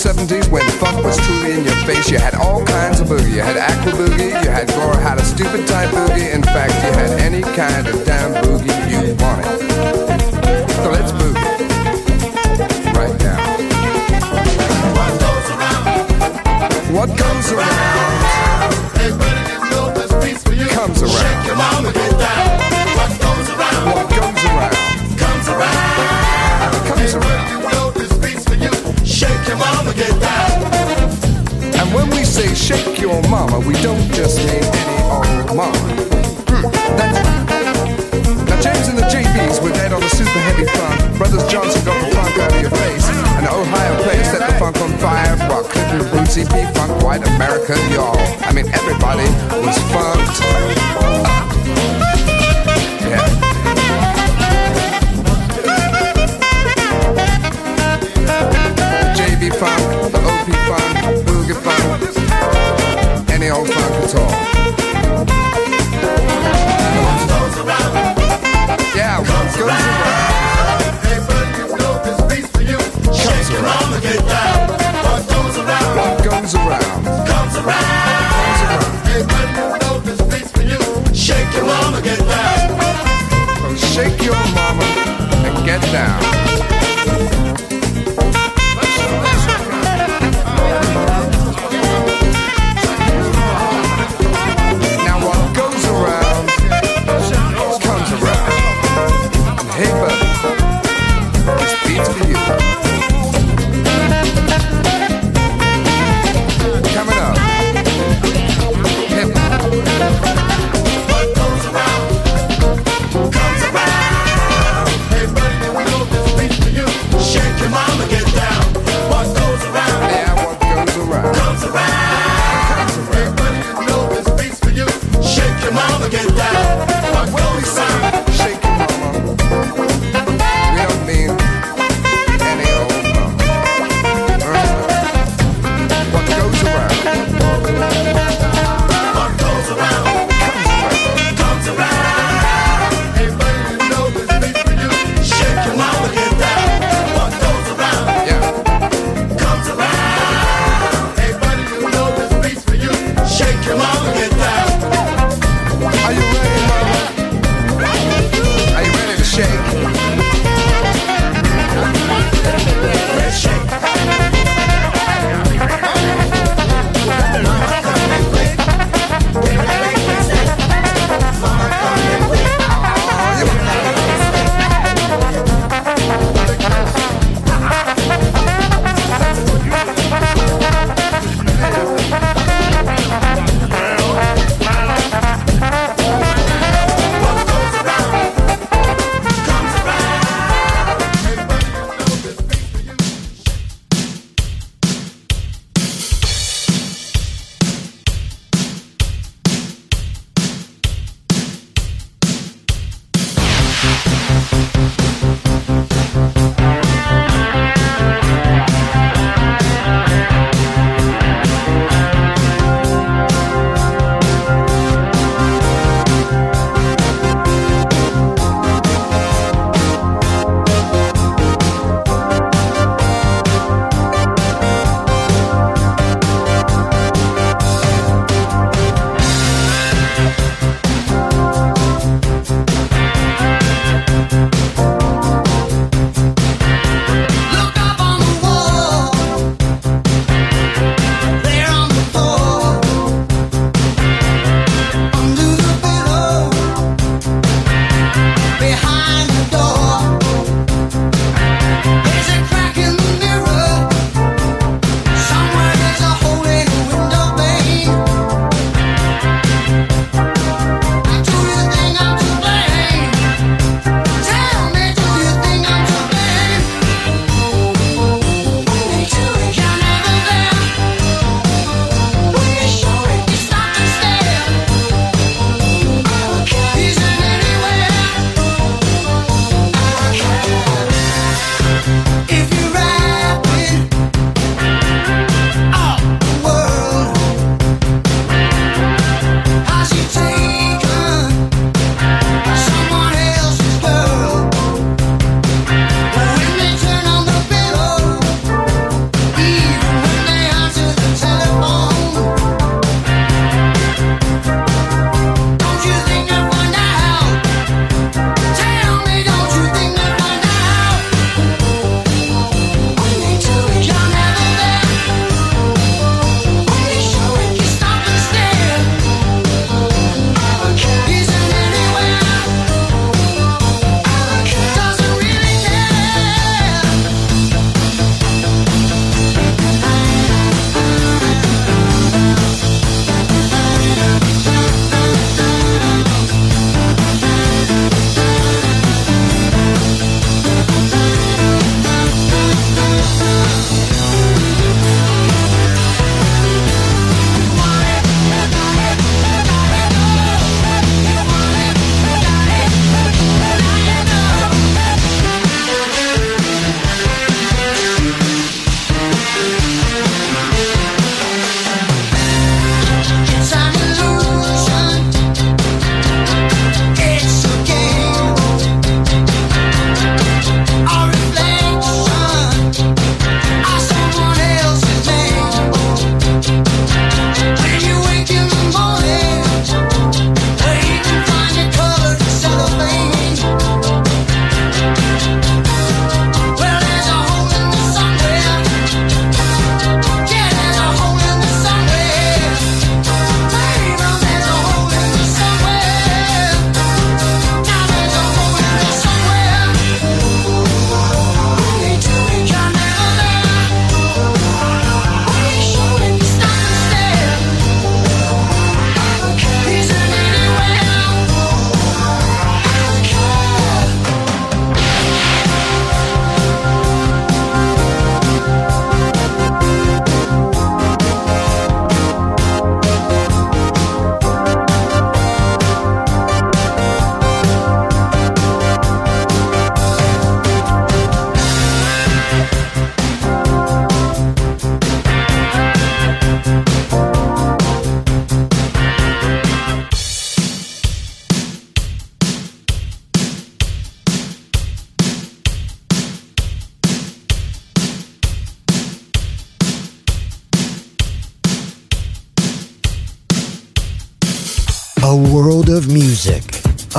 70s when funk was truly in your face, you had all kinds of boogie. You had aqua boogie, you had Laura had a stupid type boogie. In fact, you had any kind of damn boogie you wanted. So let's boogie. Right now. What comes around What comes when we say shake your mama, we don't just mean any old mama. Hmm. Now James and the JBs were dead on the super heavy funk. Brothers Johnson got the funk out of your face. And Ohio players set the funk on fire. While Clinton Bootsy P funk white America, y'all. I mean, everybody was funked up. Yeah. The JB funk, the OP funk,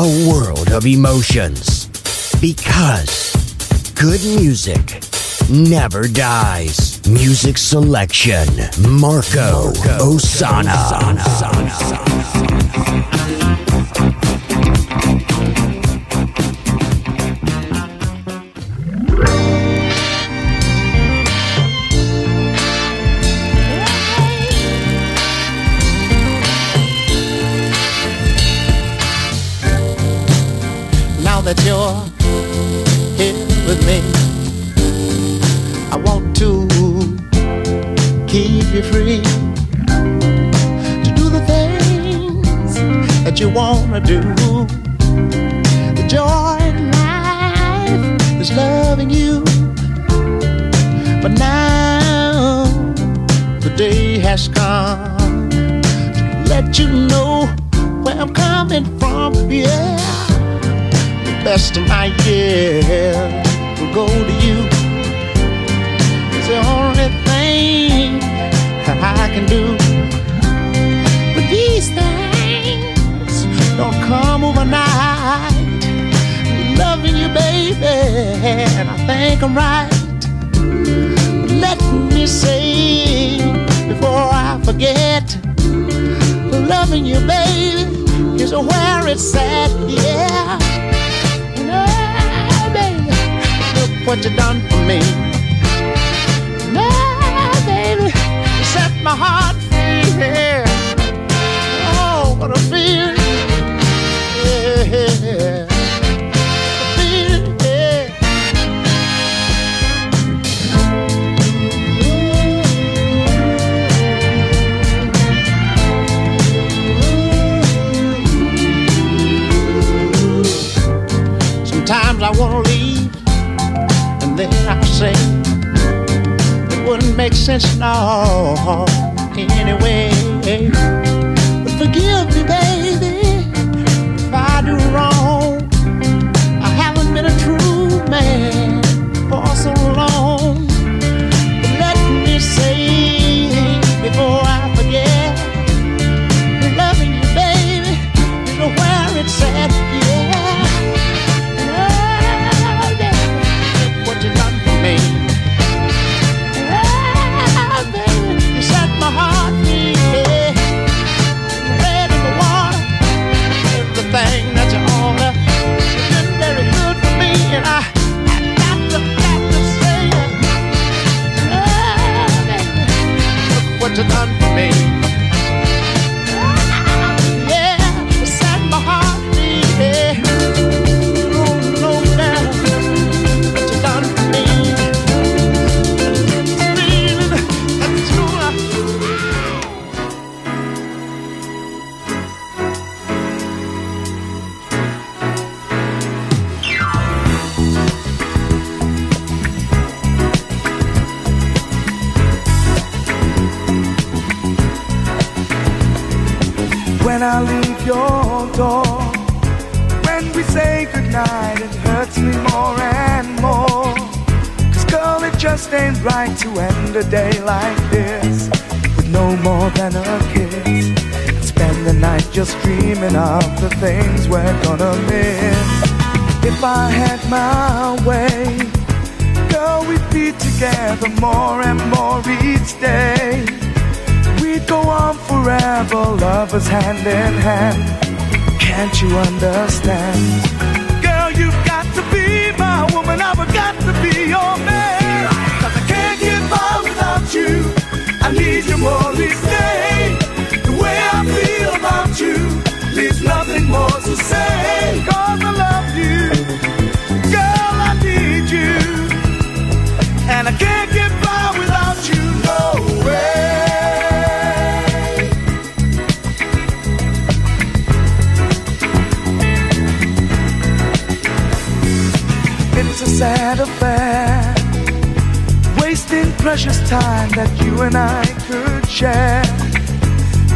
a world of emotions. Because good music never dies. Music selection, Marco, Ossanna. Now and I think I'm right. But Let me say before I forget, loving you, baby, is where it's at. Yeah. Look what you done for me. Now, baby, you set my heart free. Oh, what a feeling. Sometimes I wanna leave and then I say it wouldn't make sense no anyway. Lovers hand in hand. Can't you understand? Precious time that you and I could share.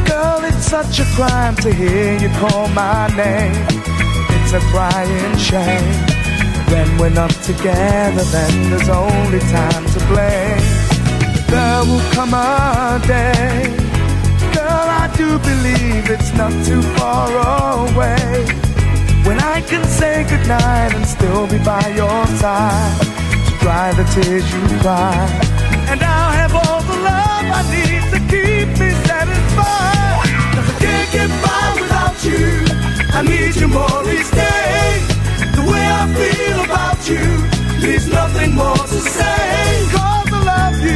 Girl, it's such a crime to hear you call my name. It's a crying shame. When we're not together, then there's only time to blame. There will come a day, girl, I do believe it's not too far away. When I can say goodnight and still be by your side to dry the tears you cry. And I'll have all the love I need to keep me satisfied. Cause I can't get by without you. I need you more each day. The way I feel about you leaves nothing more to say. Cause I love you.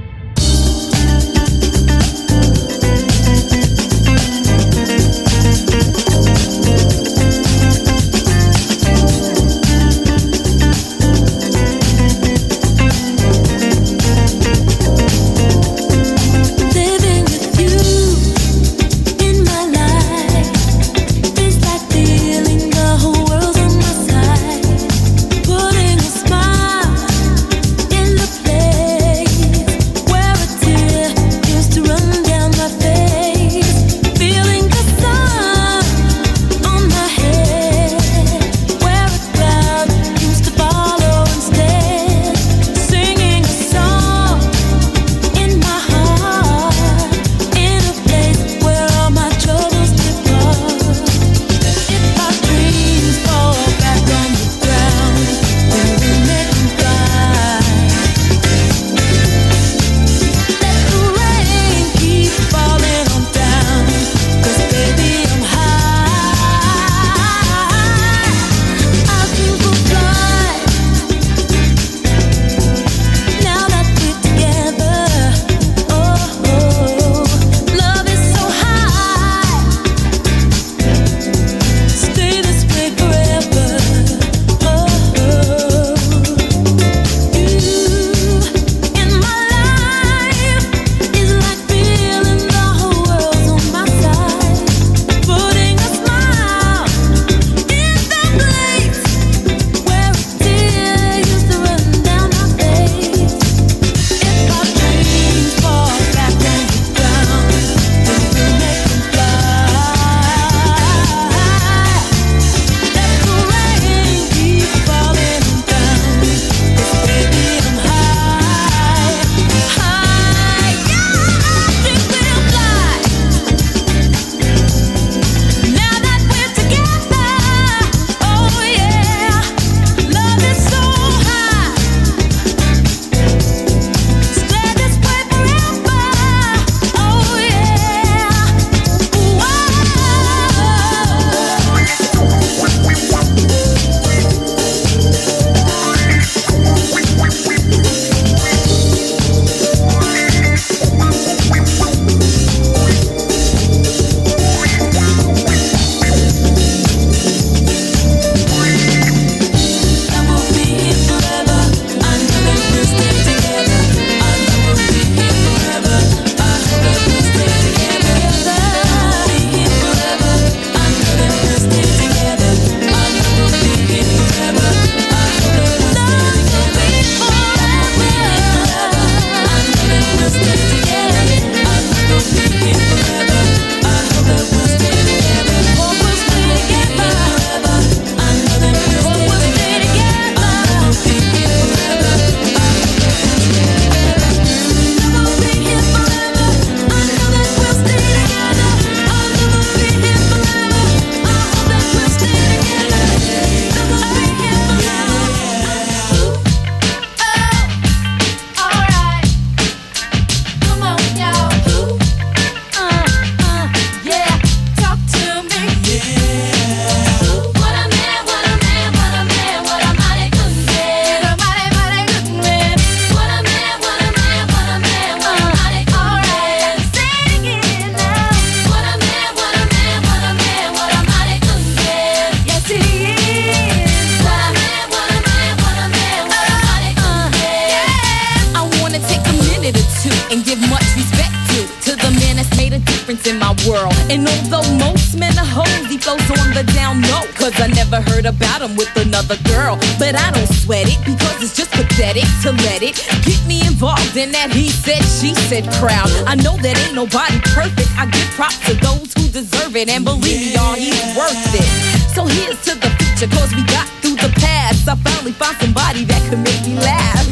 On the down low. Cause I never heard about him with another girl. But I don't sweat it because it's just pathetic to let it get me involved in that he said, she said crowd. I know that ain't nobody perfect. I give props to those who deserve it. And believe me, y'all, he's worth it. So here's to the future, cause we got through the past. I finally found somebody that could make me laugh.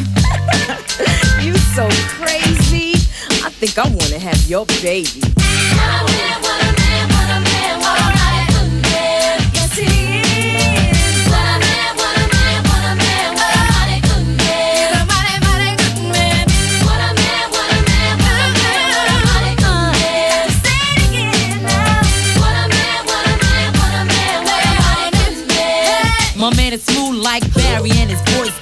you so crazy. I think I wanna have your baby.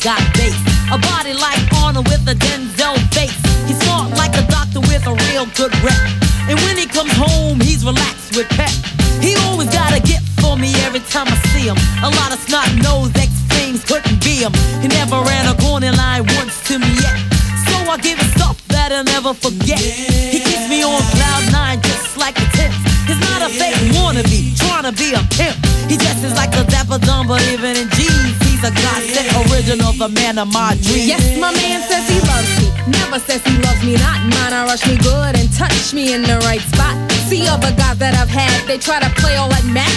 Got bass. A body like Arnold with a Denzel face. He's smart like a doctor with a real good rep. And when he comes home, he's relaxed with pep. He always got a gift for me every time I see him. A lot of snot nose ex things couldn't be him. He never ran a corner line once to me yet. So I give him stuff that I'll never forget. He keeps me on cloud nine just like a tip. He's not a fake wannabe, trying to be a pimp. He dresses like a dapper dumb, but even in jeans, he's a godsend original, the man of my dreams. Yes, my man says he loves. Never says he loves me not. Mine, I rush me good and touch me in the right spot. See other guys that I've had, they try to play all like Mac.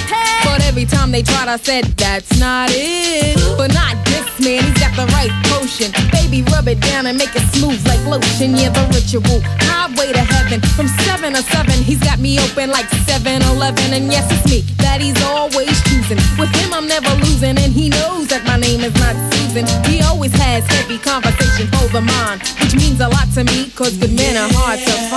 But every time they tried, I said, that's not it. But not this man, he's got the right potion. Baby, rub it down and make it smooth like lotion. Yeah, the ritual. Highway to heaven. From 7 to 7, he's got me open like 7 Eleven. And yes, it's me that he's always choosing. With him, I'm never losing. And he knows that my name is not Susan. He always has heavy conversation over mine, which means a lot to me, cause good men are hard to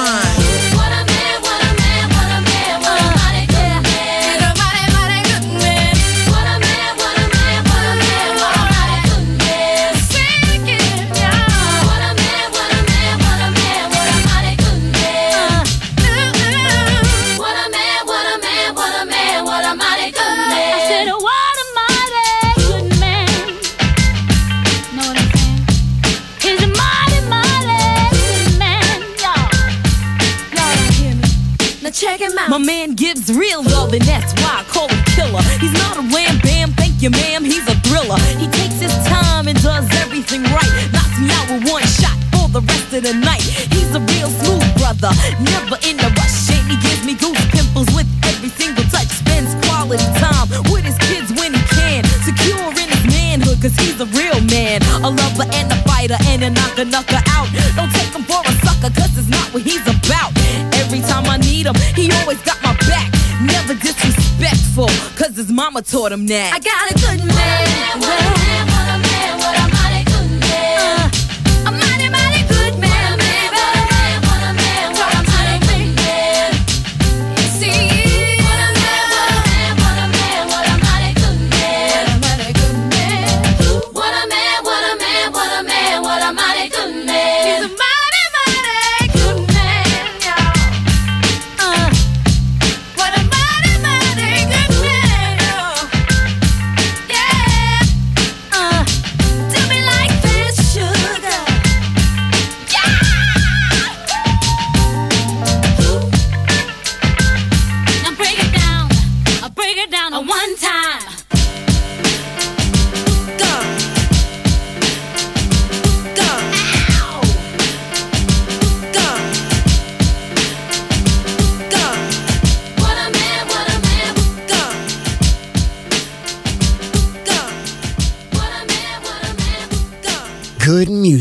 gives real love, and that's why I call him killer. He's not a wham bam, thank you, ma'am. He's a thriller. He takes his time and does everything right. Knocks me out with one shot for the rest of the night. He's a real smooth brother, never mama taught him that. I got a good man. What a man, what a man,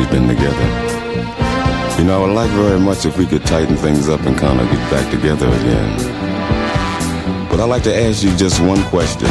we've been together. You know, I would like very much if we could tighten things up and kind of get back together again. But I'd like to ask you just one question.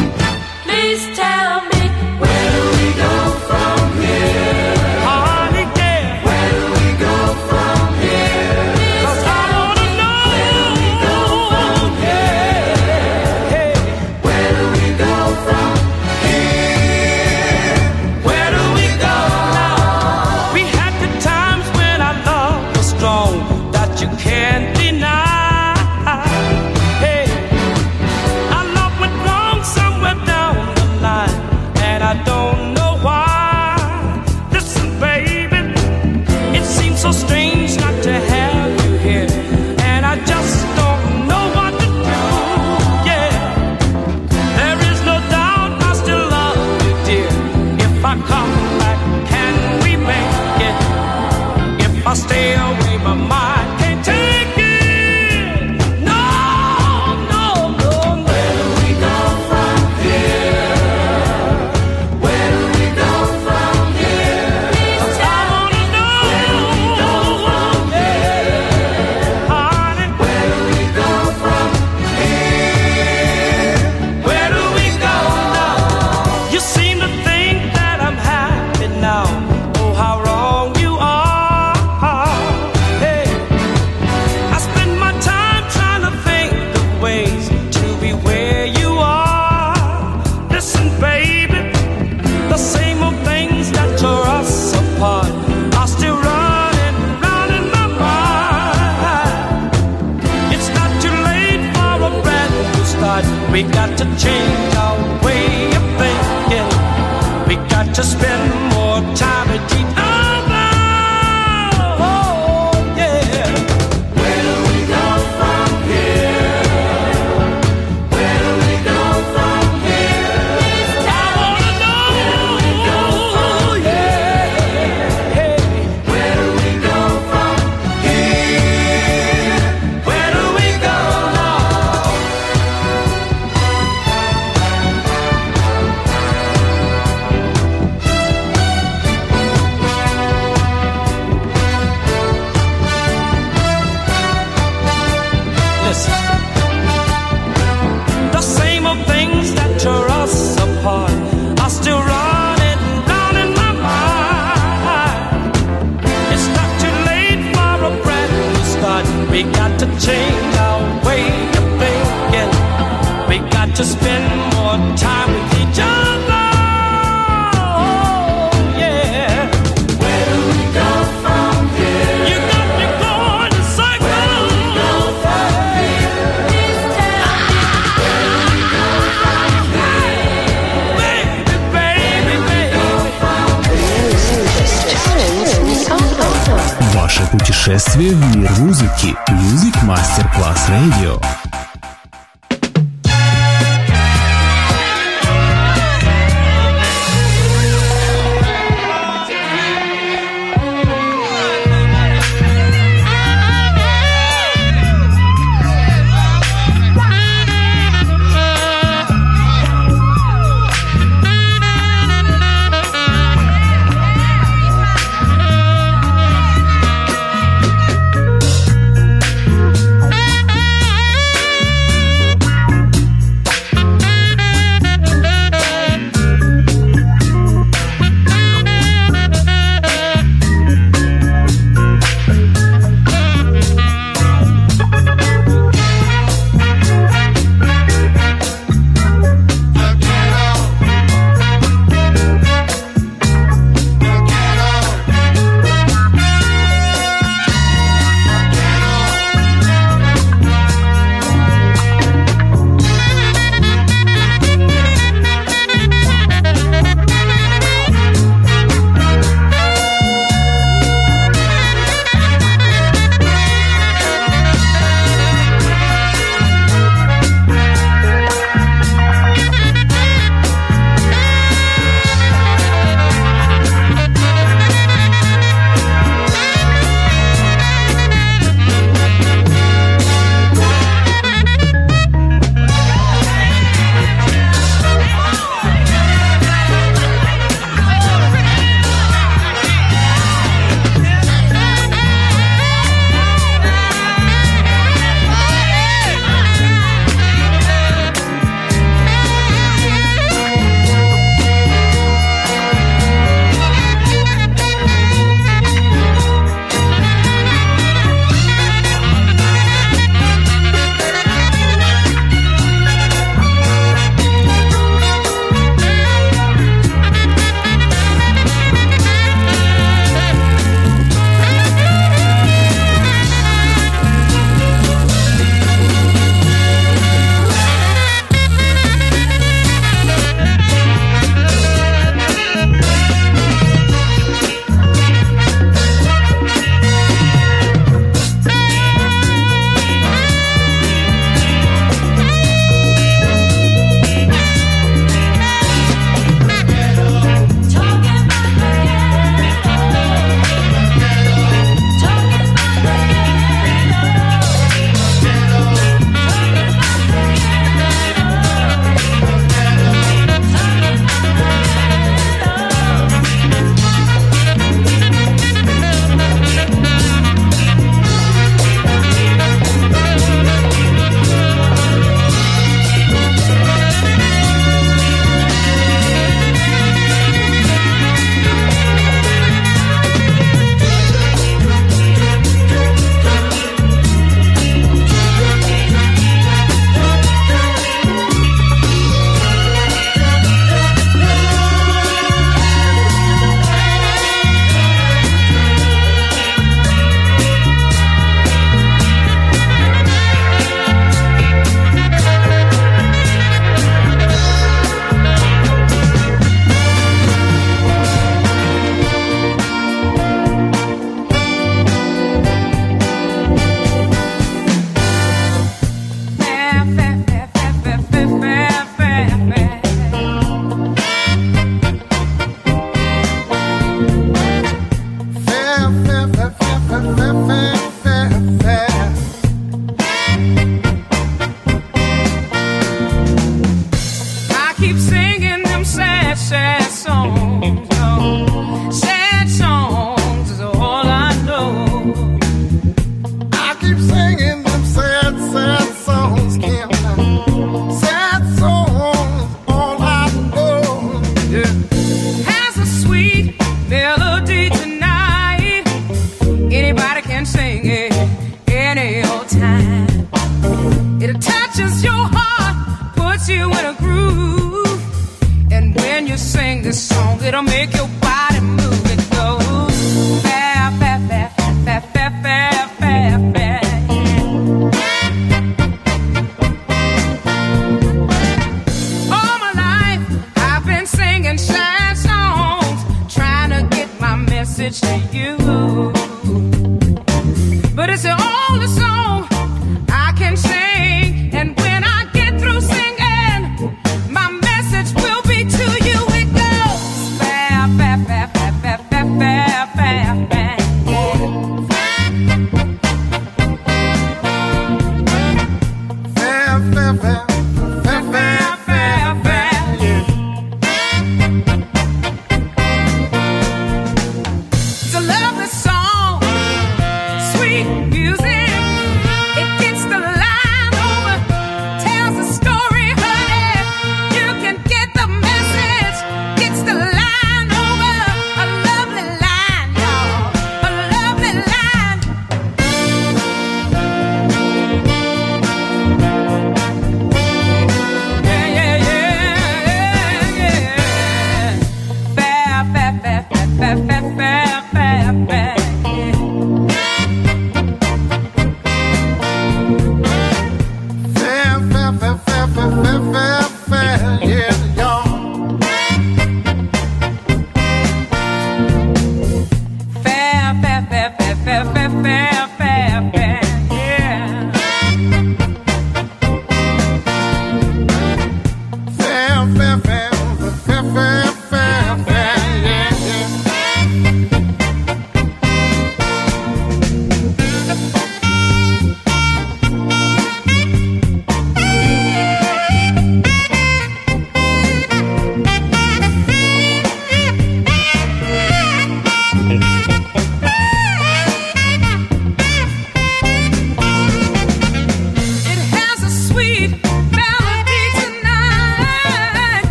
Путешествие в мир музыки. Music Masterclass Radio.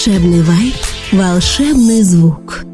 Волшебный вайб, волшебный звук.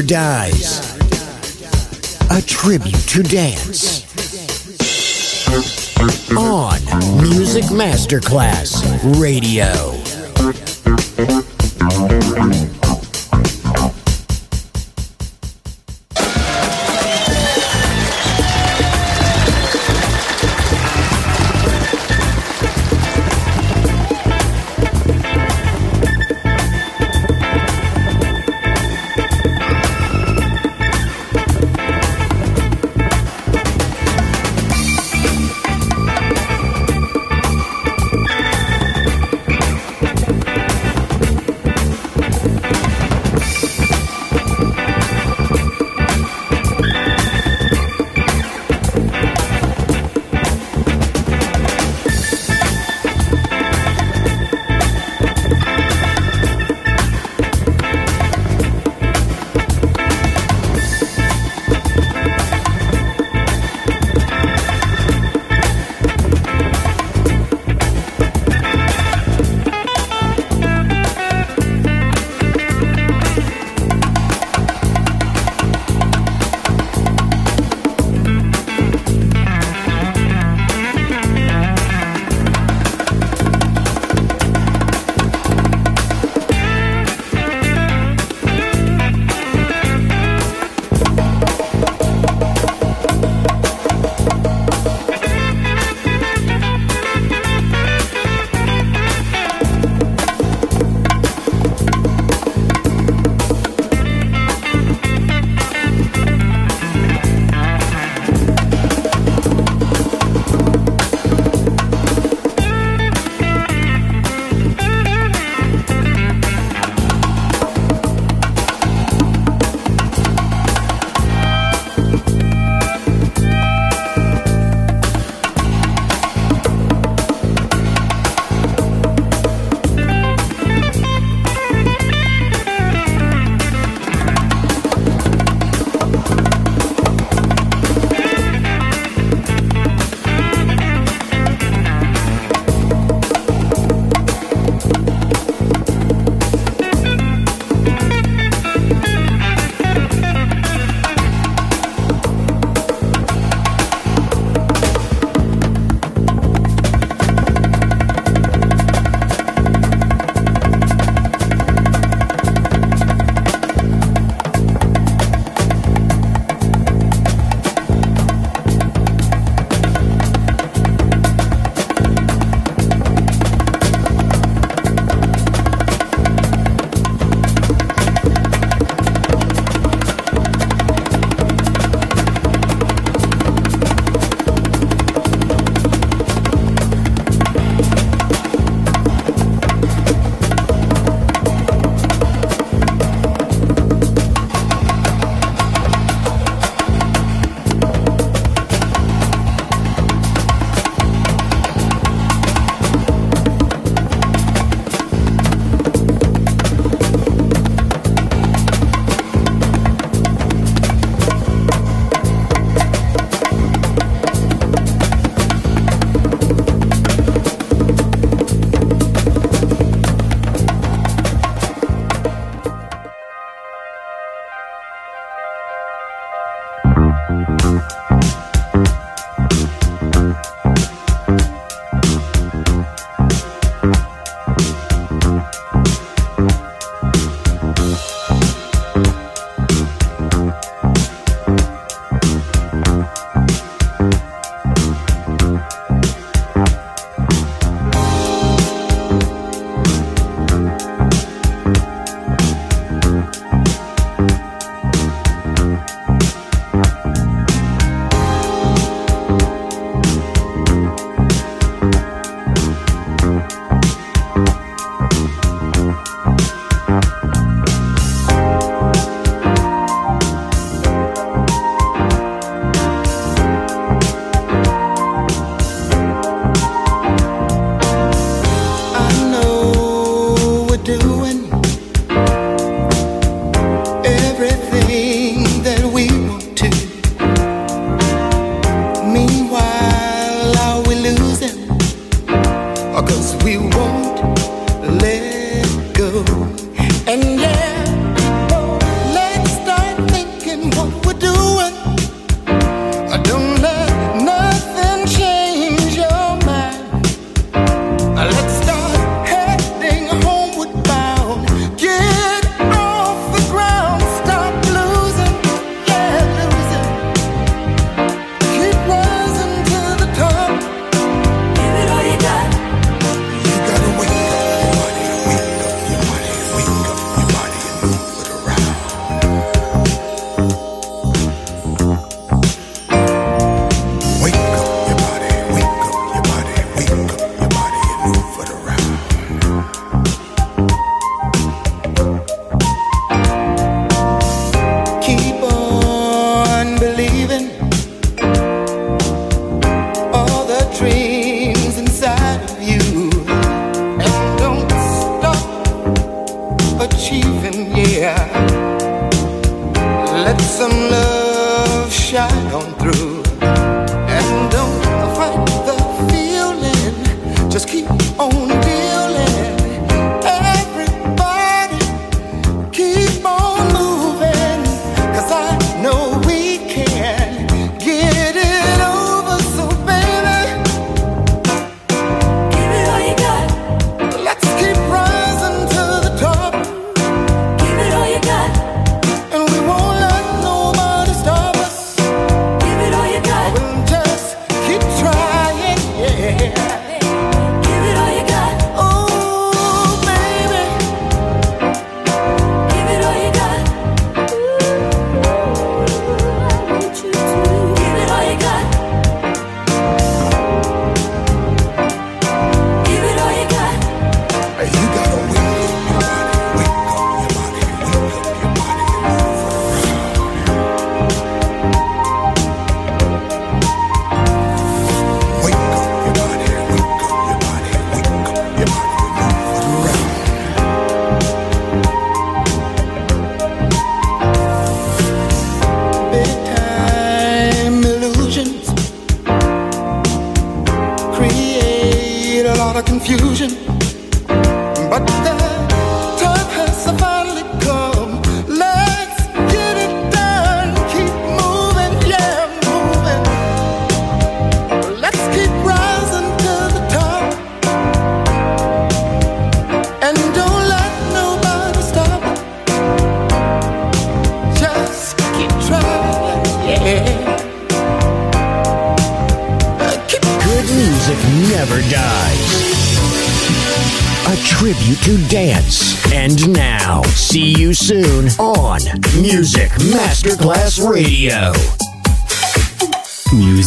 Never Dies. A tribute to dance. On Music Masterclass Radio.